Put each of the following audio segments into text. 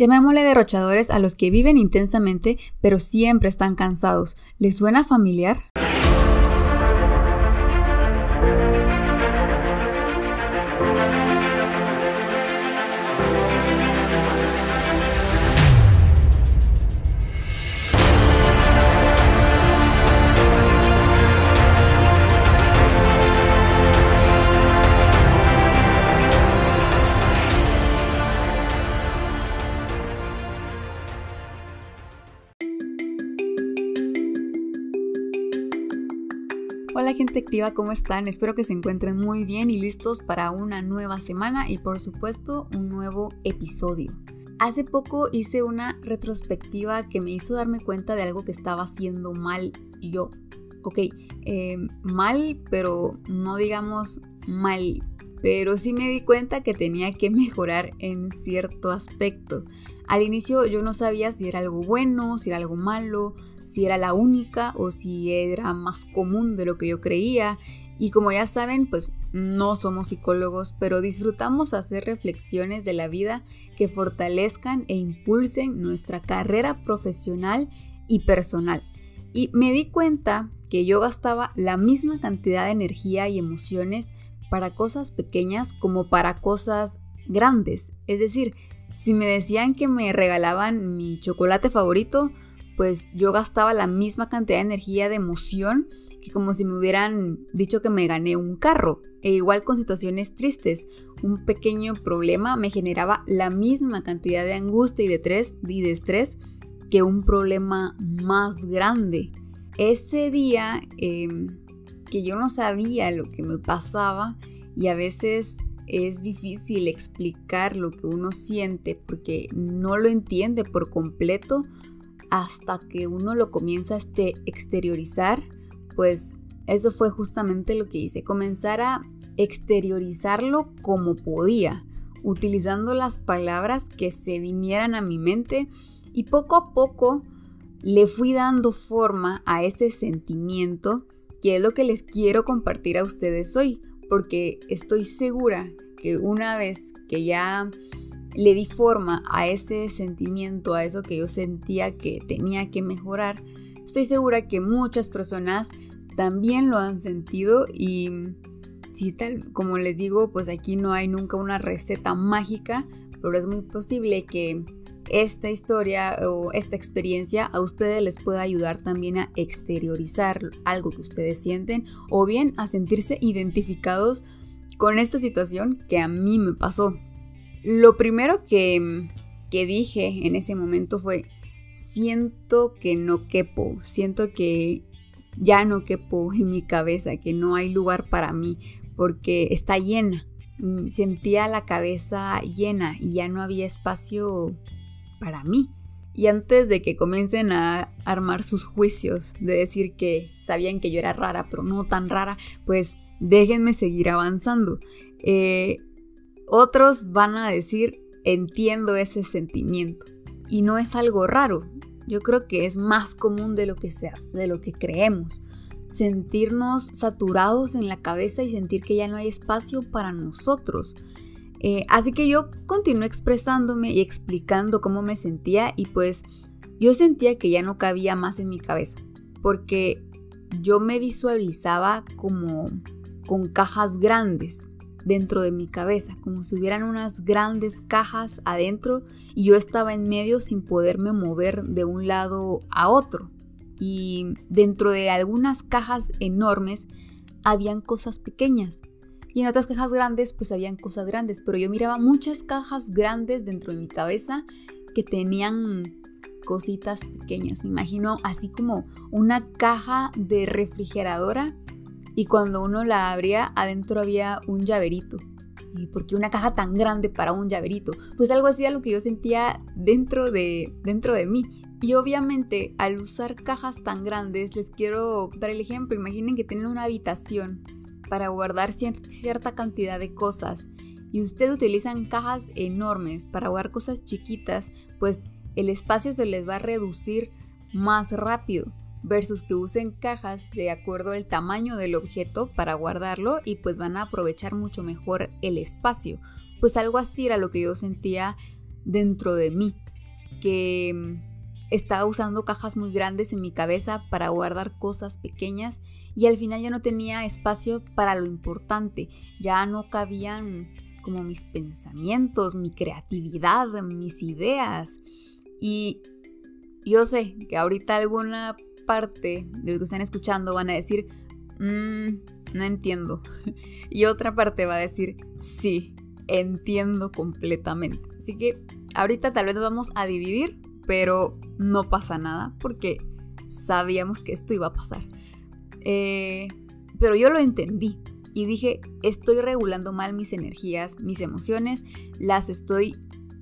Llamémosle derrochadores a los que viven intensamente pero siempre están cansados. ¿Les suena familiar? Hola gente activa, ¿cómo están? Espero que se encuentren muy bien y listos para una nueva semana y por supuesto un nuevo episodio. Hace poco hice una retrospectiva que me hizo darme cuenta de algo que estaba haciendo mal yo. Ok, eh, mal, pero no digamos mal, pero sí me di cuenta que tenía que mejorar en cierto aspecto. Al inicio yo no sabía si era algo bueno, si era algo malo, si era la única o si era más común de lo que yo creía. Y como ya saben, pues no somos psicólogos, pero disfrutamos hacer reflexiones de la vida que fortalezcan e impulsen nuestra carrera profesional y personal. Y me di cuenta que yo gastaba la misma cantidad de energía y emociones para cosas pequeñas como para cosas grandes. Es decir, si me decían que me regalaban mi chocolate favorito, pues yo gastaba la misma cantidad de energía, de emoción, que como si me hubieran dicho que me gané un carro. E igual con situaciones tristes, un pequeño problema me generaba la misma cantidad de angustia y de, estrés, que un problema más grande. Ese día em, que yo no sabía lo que me pasaba y a veces es difícil explicar lo que uno siente porque no lo entiende por completo, hasta que uno lo comienza a este, exteriorizar, pues eso fue justamente lo que hice, comenzar a exteriorizarlo como podía, utilizando las palabras que se vinieran a mi mente y poco a poco le fui dando forma a ese sentimiento que es lo que les quiero compartir a ustedes hoy, porque estoy segura que una vez que ya le di forma a ese sentimiento, a eso que yo sentía que tenía que mejorar, estoy segura que muchas personas también lo han sentido y si tal, como les digo, pues aquí no hay nunca una receta mágica, pero es muy posible que esta historia o esta experiencia a ustedes les pueda ayudar también a exteriorizar algo que ustedes sienten o bien a sentirse identificados con esta situación que a mí me pasó. Lo primero que, dije en ese momento fue, siento que no quepo, siento que ya no quepo en mi cabeza, que no hay lugar para mí, porque está llena. Mm, sentía la cabeza llena y ya no había espacio para mí. Y antes de que comiencen a armar sus juicios, de decir que sabían que yo era rara, pero no tan rara, pues déjenme seguir avanzando. Eh, otros van a decir, entiendo ese sentimiento. Y no es algo raro. Yo creo que es más común de lo que sea, de lo que creemos. Sentirnos saturados en la cabeza y sentir que ya no hay espacio para nosotros. Eh, así que yo continué expresándome y explicando cómo me sentía y pues yo sentía que ya no cabía más en mi cabeza porque yo me visualizaba como con cajas grandes dentro de mi cabeza, como si hubieran unas grandes cajas adentro y yo estaba en medio sin poderme mover de un lado a otro. Y dentro de algunas cajas enormes habían cosas pequeñas y en otras cajas grandes pues habían cosas grandes, pero yo miraba muchas cajas grandes dentro de mi cabeza que tenían cositas pequeñas. Me imagino así como una caja de refrigeradora y cuando uno la abría, adentro había un llaverito. ¿Y por qué una caja tan grande para un llaverito? Pues algo así a lo que yo sentía dentro de, dentro de mí. Y obviamente al usar cajas tan grandes, les quiero dar el ejemplo. Imaginen que tienen una habitación para guardar cierta cantidad de cosas y ustedes utilizan cajas enormes para guardar cosas chiquitas, pues el espacio se les va a reducir más rápido versus que usen cajas de acuerdo al tamaño del objeto para guardarlo y pues van a aprovechar mucho mejor el espacio. Pues algo así era lo que yo sentía dentro de mí. que mm, estaba usando cajas muy grandes en mi cabeza para guardar cosas pequeñas y al final ya no tenía espacio para lo importante, ya no cabían como mis pensamientos, mi creatividad, mis ideas. Y yo sé que ahorita alguna parte de lo que están escuchando van a decir, mmm, no entiendo. Y otra parte va a decir, sí, entiendo completamente. Así que ahorita tal vez nos vamos a dividir, pero no pasa nada porque sabíamos que esto iba a pasar. Eh, pero yo lo entendí y dije, estoy regulando mal mis energías, mis emociones, las estoy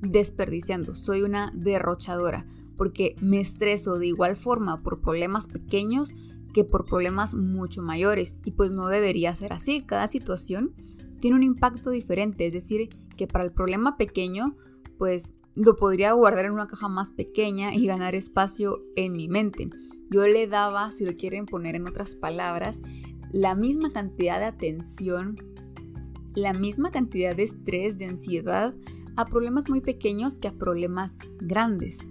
desperdiciando, soy una derrochadora porque me estreso de igual forma por problemas pequeños que por problemas mucho mayores y pues no debería ser así, cada situación tiene un impacto diferente, es decir, que para el problema pequeño pues lo podría guardar en una caja más pequeña y ganar espacio en mi mente. Yo le daba, si lo quieren poner en otras palabras, la misma cantidad de atención, la misma cantidad de estrés, de ansiedad a problemas muy pequeños que a problemas grandes.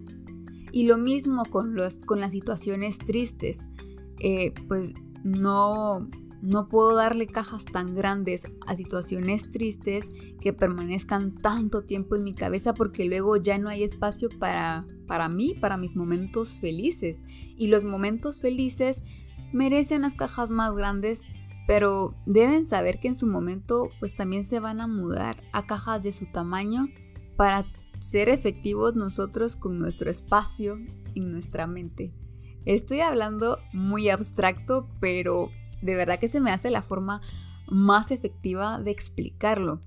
Y lo mismo con, los, con las situaciones tristes. Eh, pues no, no puedo darle cajas tan grandes a situaciones tristes que permanezcan tanto tiempo en mi cabeza porque luego ya no hay espacio para, para mí, para mis momentos felices. Y los momentos felices merecen las cajas más grandes, pero deben saber que en su momento pues también se van a mudar a cajas de su tamaño para ser efectivos nosotros con nuestro espacio en nuestra mente. Estoy hablando muy abstracto, pero de verdad que se me hace la forma más efectiva de explicarlo.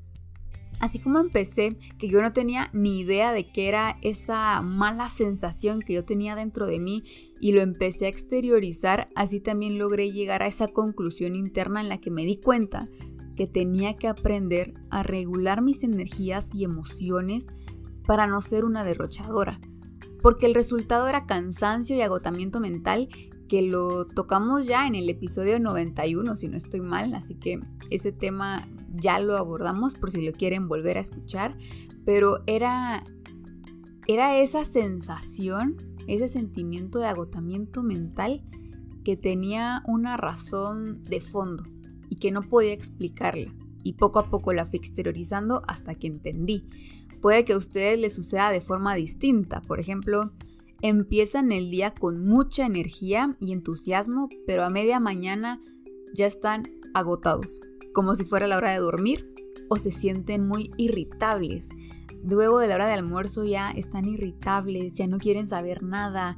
Así como empecé, que yo no tenía ni idea de qué era esa mala sensación que yo tenía dentro de mí y lo empecé a exteriorizar, así también logré llegar a esa conclusión interna en la que me di cuenta que tenía que aprender a regular mis energías y emociones para no ser una derrochadora, porque el resultado era cansancio y agotamiento mental que lo tocamos ya en el episodio 91, si no estoy mal, así que ese tema ya lo abordamos por si lo quieren volver a escuchar, pero era, era esa sensación, ese sentimiento de agotamiento mental que tenía una razón de fondo y que no podía explicarla. Y poco a poco la fui exteriorizando hasta que entendí. Puede que a ustedes les suceda de forma distinta. Por ejemplo, Empiezan el día con mucha energía y entusiasmo, pero a media mañana ya están agotados, como si fuera la hora de dormir, o se sienten muy irritables. Luego de la hora de almuerzo ya están irritables, ya no quieren saber nada.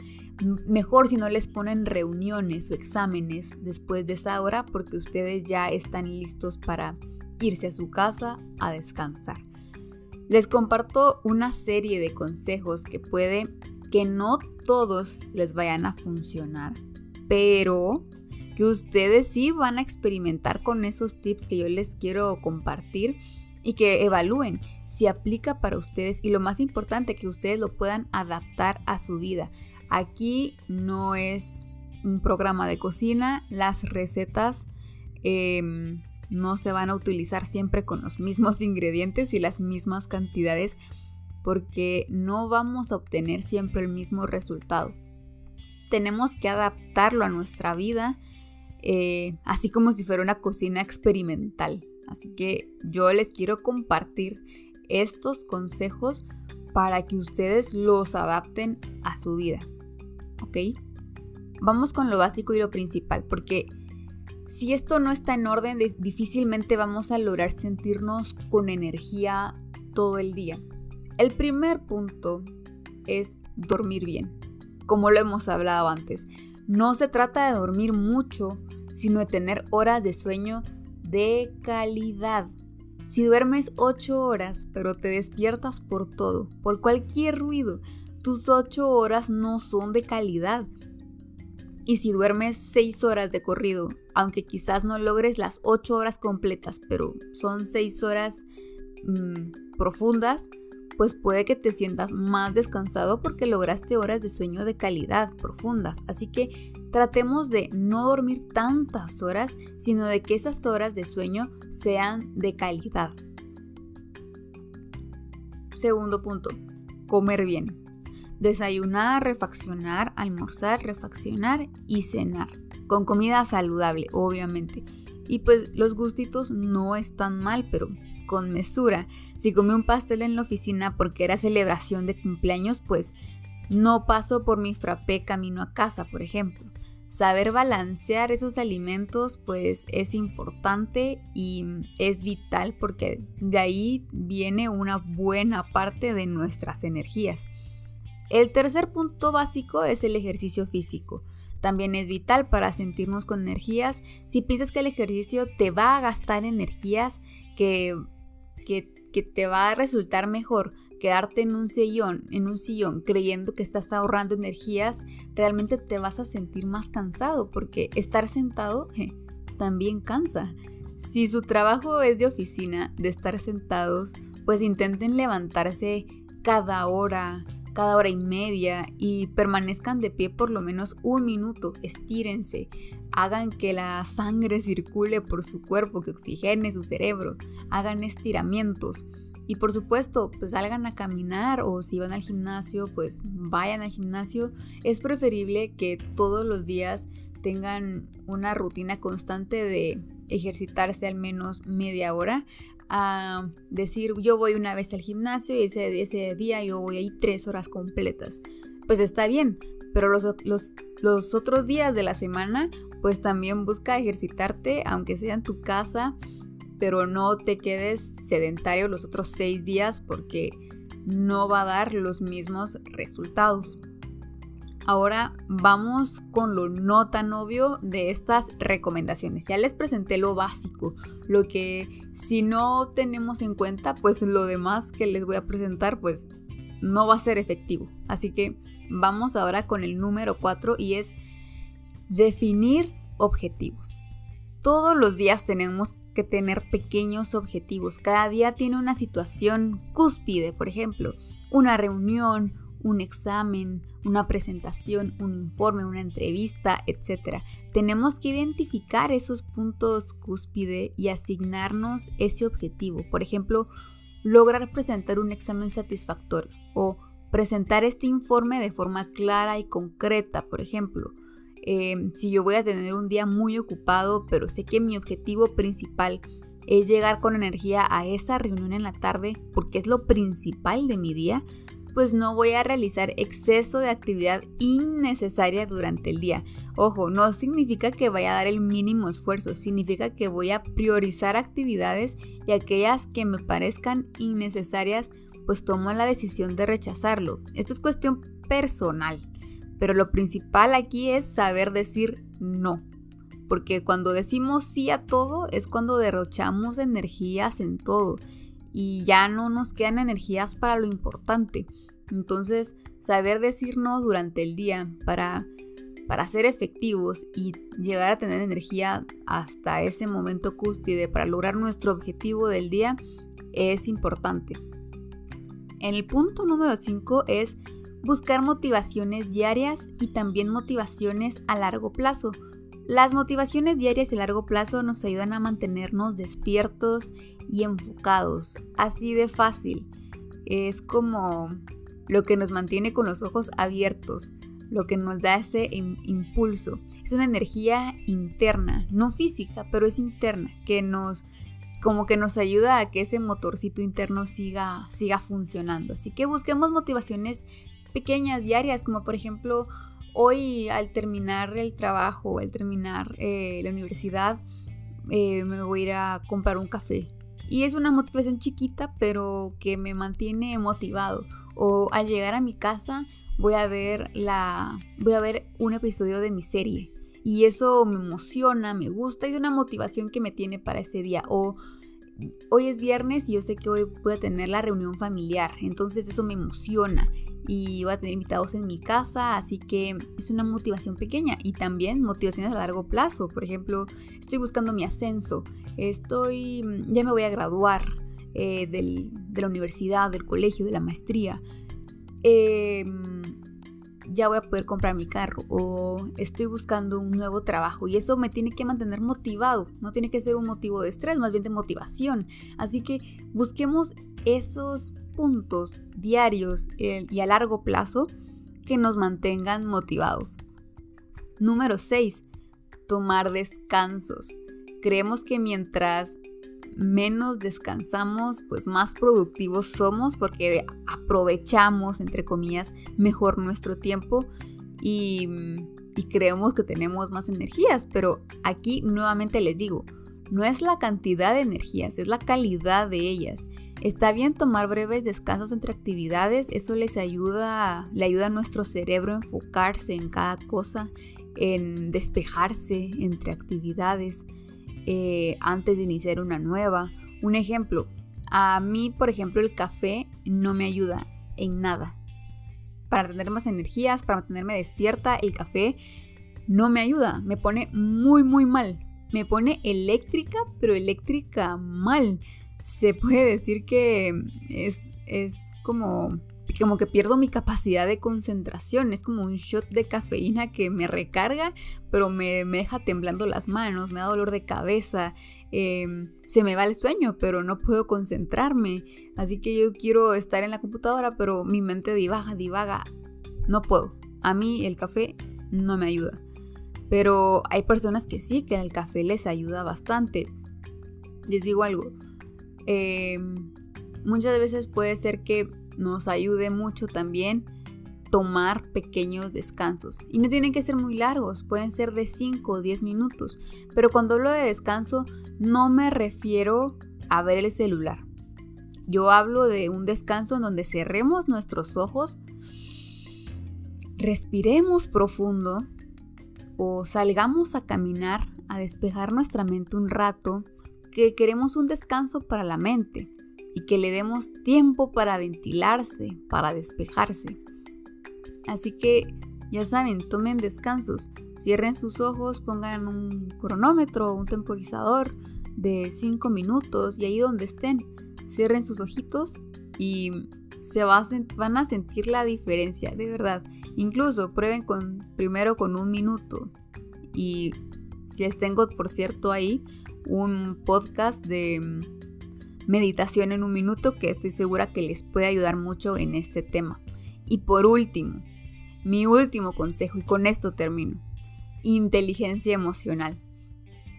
Mejor si no les ponen reuniones o exámenes después de esa hora porque ustedes ya están listos para irse a su casa a descansar. Les comparto una serie de consejos que puede que no todos les vayan a funcionar, pero que ustedes sí van a experimentar con esos tips que yo les quiero compartir y que evalúen si aplica para ustedes y lo más importante que ustedes lo puedan adaptar a su vida. Aquí no es un programa de cocina, las recetas em, no se van a utilizar siempre con los mismos ingredientes y las mismas cantidades porque no vamos a obtener siempre el mismo resultado. Tenemos que adaptarlo a nuestra vida, eh, así como si fuera una cocina experimental. Así que yo les quiero compartir estos consejos para que ustedes los adapten a su vida. ¿Ok? Vamos con lo básico y lo principal, porque si esto no está en orden, difícilmente vamos a lograr sentirnos con energía todo el día. El primer punto es dormir bien, como lo hemos hablado antes. No se trata de dormir mucho, sino de tener horas de sueño de calidad. Si duermes 8 horas, pero te despiertas por todo, por cualquier ruido, tus 8 horas no son de calidad. Y si duermes 6 horas de corrido, aunque quizás no logres las 8 horas completas, pero son 6 horas mm, profundas, pues puede que te sientas más descansado porque lograste horas de sueño de calidad profundas. Así que tratemos de no dormir tantas horas, sino de que esas horas de sueño sean de calidad. Segundo punto, comer bien. desayunar, refaccionar, almorzar, refaccionar y cenar. Con comida saludable, obviamente. Y pues los gustitos no están mal, pero con mesura. Si comí un pastel en la oficina porque era celebración de cumpleaños, pues no paso por mi frappé camino a casa, por ejemplo. Saber balancear esos alimentos pues es importante y es vital porque de ahí viene una buena parte de nuestras energías. El tercer punto básico es el ejercicio físico. También es vital para sentirnos con energías. Si piensas que el ejercicio te va a gastar energías, que, que, te va a resultar mejor quedarte en un sillón, en un sillón creyendo que estás ahorrando energías, realmente te vas a sentir más cansado porque estar sentado también cansa. Si su trabajo es de oficina, de estar sentados, pues intenten levantarse cada hora, cada hora y media y permanezcan de pie por lo menos un minuto, estírense, hagan que la sangre circule por su cuerpo, que oxigene su cerebro, hagan estiramientos. Y por supuesto, pues salgan a caminar o si van al gimnasio, pues vayan al gimnasio. Es preferible que todos los días tengan una rutina constante de ejercitarse al menos media hora a decir yo voy una vez al gimnasio y ese, ese día yo voy ahí tres horas completas. Pues está bien, pero los, los, los otros días de la semana pues también busca ejercitarte aunque sea en tu casa pero no te quedes sedentario los otros seis días porque no va a dar los mismos resultados. Ahora vamos con lo no tan obvio de estas recomendaciones. Ya les presenté lo básico, lo que si no tenemos en cuenta, pues lo demás que les voy a presentar, pues no va a ser efectivo. Así que vamos ahora con el número 4 y es definir objetivos. Todos los días tenemos que tener pequeños objetivos. Cada día tiene una situación cúspide, por ejemplo, una reunión, un examen, una presentación, un informe, una entrevista, etc. Tenemos que identificar esos puntos cúspide y asignarnos ese objetivo. Por ejemplo, lograr presentar un examen satisfactorio o presentar este informe de forma clara y concreta, por ejemplo. Em, si yo voy a tener un día muy ocupado, pero sé que mi objetivo principal es llegar con energía a esa reunión en la tarde, porque es lo principal de mi día, pues no voy a realizar exceso de actividad innecesaria durante el día. Ojo, no significa que vaya a dar el mínimo esfuerzo, significa que voy a priorizar actividades y aquellas que me parezcan innecesarias, pues tomo la decisión de rechazarlo. Esto es cuestión personal. Pero lo principal aquí es saber decir no. Porque cuando decimos sí a todo es cuando derrochamos energías en todo y ya no nos quedan energías para lo importante. Entonces, saber decir no durante el día para, para ser efectivos y llegar a tener energía hasta ese momento cúspide para lograr nuestro objetivo del día es importante. El punto número 5 es buscar motivaciones diarias y también motivaciones a largo plazo. Las motivaciones diarias y a largo plazo nos ayudan a mantenernos despiertos y enfocados, así de fácil. Es como lo que nos mantiene con los ojos abiertos, lo que nos da ese impulso. Es una energía interna, no física, pero es interna, que nos como que nos ayuda a que ese motorcito interno siga, siga funcionando. Así que busquemos motivaciones pequeñas, diarias, como por ejemplo hoy al terminar el trabajo, al terminar eh, la universidad, eh, me voy a ir a comprar un café. Y es una motivación chiquita, pero que me mantiene motivado. O al llegar a mi casa voy a ver la voy a ver un episodio de mi serie y eso me emociona, me gusta es una motivación que me tiene para ese día. O hoy es viernes y yo sé que hoy voy a tener la reunión familiar, entonces eso me emociona y voy a tener invitados en mi casa, así que es una motivación pequeña y también motivaciones a largo plazo. Por ejemplo, estoy buscando mi ascenso, estoy, ya me voy a graduar eh, de la universidad, del colegio, de la maestría. Em, ya voy a poder comprar mi carro o estoy buscando un nuevo trabajo y eso me tiene que mantener motivado, no tiene que ser un motivo de estrés, más bien de motivación. Así que busquemos esos puntos diarios eh, y a largo plazo que nos mantengan motivados. Número 6. Tomar descansos. Creemos que mientras menos descansamos, pues más productivos somos porque aprovechamos, entre comillas, mejor nuestro tiempo y, y creemos que tenemos más energías. Pero aquí nuevamente les digo, no es la cantidad de energías, es la calidad de ellas. Está bien tomar breves descansos entre actividades, eso les ayuda, le ayuda a nuestro cerebro a enfocarse en cada cosa, en despejarse entre actividades eh, antes de iniciar una nueva. Un ejemplo, a mí, por ejemplo, el café no me ayuda en nada. Para tener más energías, para mantenerme despierta, el café no me ayuda, me pone muy, muy mal. Me pone eléctrica, pero eléctrica mal se puede decir que es, es como, como que pierdo mi capacidad de concentración. Es como un shot de cafeína que me recarga, pero me, deja temblando las manos, me da dolor de cabeza. Em, se me va el sueño, pero no puedo concentrarme. Así que yo quiero estar en la computadora, pero mi mente divaga, divaga. No puedo. A mí el café no me ayuda. Pero hay personas que sí, que el café les ayuda bastante. Les digo algo, Em, muchas veces puede ser que nos ayude mucho también tomar pequeños descansos. Y no tienen que ser muy largos, pueden ser de 5 o 10 minutos. Pero cuando hablo de descanso, no me refiero a ver el celular. Yo hablo de un descanso en donde cerremos nuestros ojos, respiremos profundo o salgamos a caminar, a despejar nuestra mente un rato que queremos un descanso para la mente y que le demos tiempo para ventilarse, para despejarse. Así que ya saben, tomen descansos, cierren sus ojos, pongan un cronómetro un temporizador de 5 minutos y ahí donde estén, cierren sus ojitos y se van a sentir la diferencia, de verdad. Incluso prueben con, primero con un minuto y si les tengo, por cierto, ahí un podcast de meditación en un minuto que estoy segura que les puede ayudar mucho en este tema. Y por último, mi último consejo, y con esto termino, inteligencia emocional.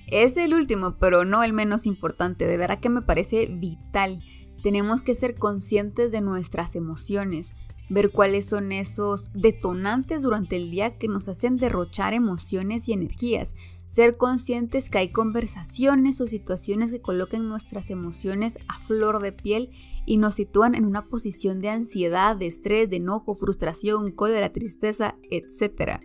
Es el último, pero no el menos importante, de verdad que me parece vital. Tenemos que ser conscientes de nuestras emociones, ver cuáles son esos detonantes durante el día que nos hacen derrochar emociones y energías, ser conscientes que hay conversaciones o situaciones que coloquen nuestras emociones a flor de piel y nos sitúan en una posición de ansiedad, de estrés, de enojo, frustración, cólera, tristeza, etc.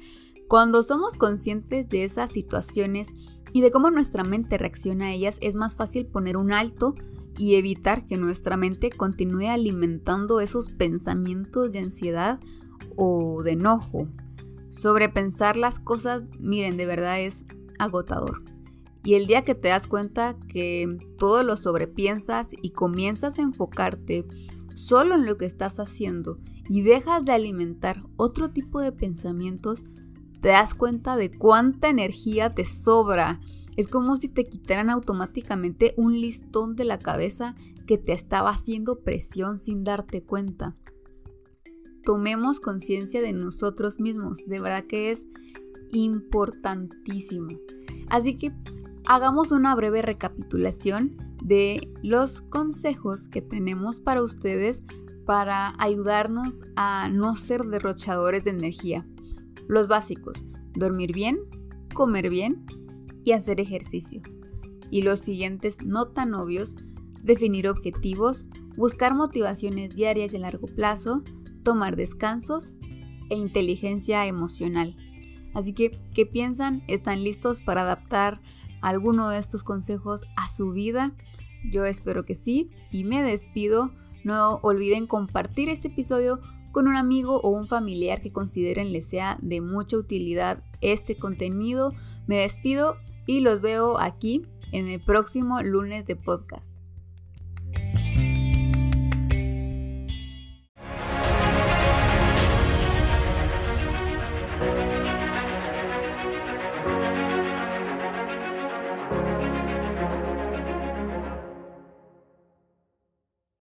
Cuando somos conscientes de esas situaciones y de cómo nuestra mente reacciona a ellas, es más fácil poner un alto y evitar que nuestra mente continúe alimentando esos pensamientos de ansiedad o de enojo. Sobrepensar las cosas, miren, de verdad es agotador. Y el día que te das cuenta que todo lo sobrepiensas y comienzas a enfocarte solo en lo que estás haciendo y dejas de alimentar otro tipo de pensamientos, te das cuenta de cuánta energía te sobra es como si te quitaran automáticamente un listón de la cabeza que te estaba haciendo presión sin darte cuenta. Tomemos conciencia de nosotros mismos, de verdad que es importantísimo. Así que hagamos una breve recapitulación de los consejos que tenemos para ustedes para ayudarnos a no ser derrochadores de energía. Los básicos, dormir bien, comer bien, y hacer ejercicio. Y los siguientes no tan obvios, definir objetivos, buscar motivaciones diarias y a largo plazo, tomar descansos e inteligencia emocional. Así que, ¿qué piensan? ¿Están listos para adaptar alguno de estos consejos a su vida? Yo espero que sí y me despido. No olviden compartir este episodio con un amigo o un familiar que consideren les sea de mucha utilidad este contenido. Me despido y los veo aquí en el próximo lunes de podcast.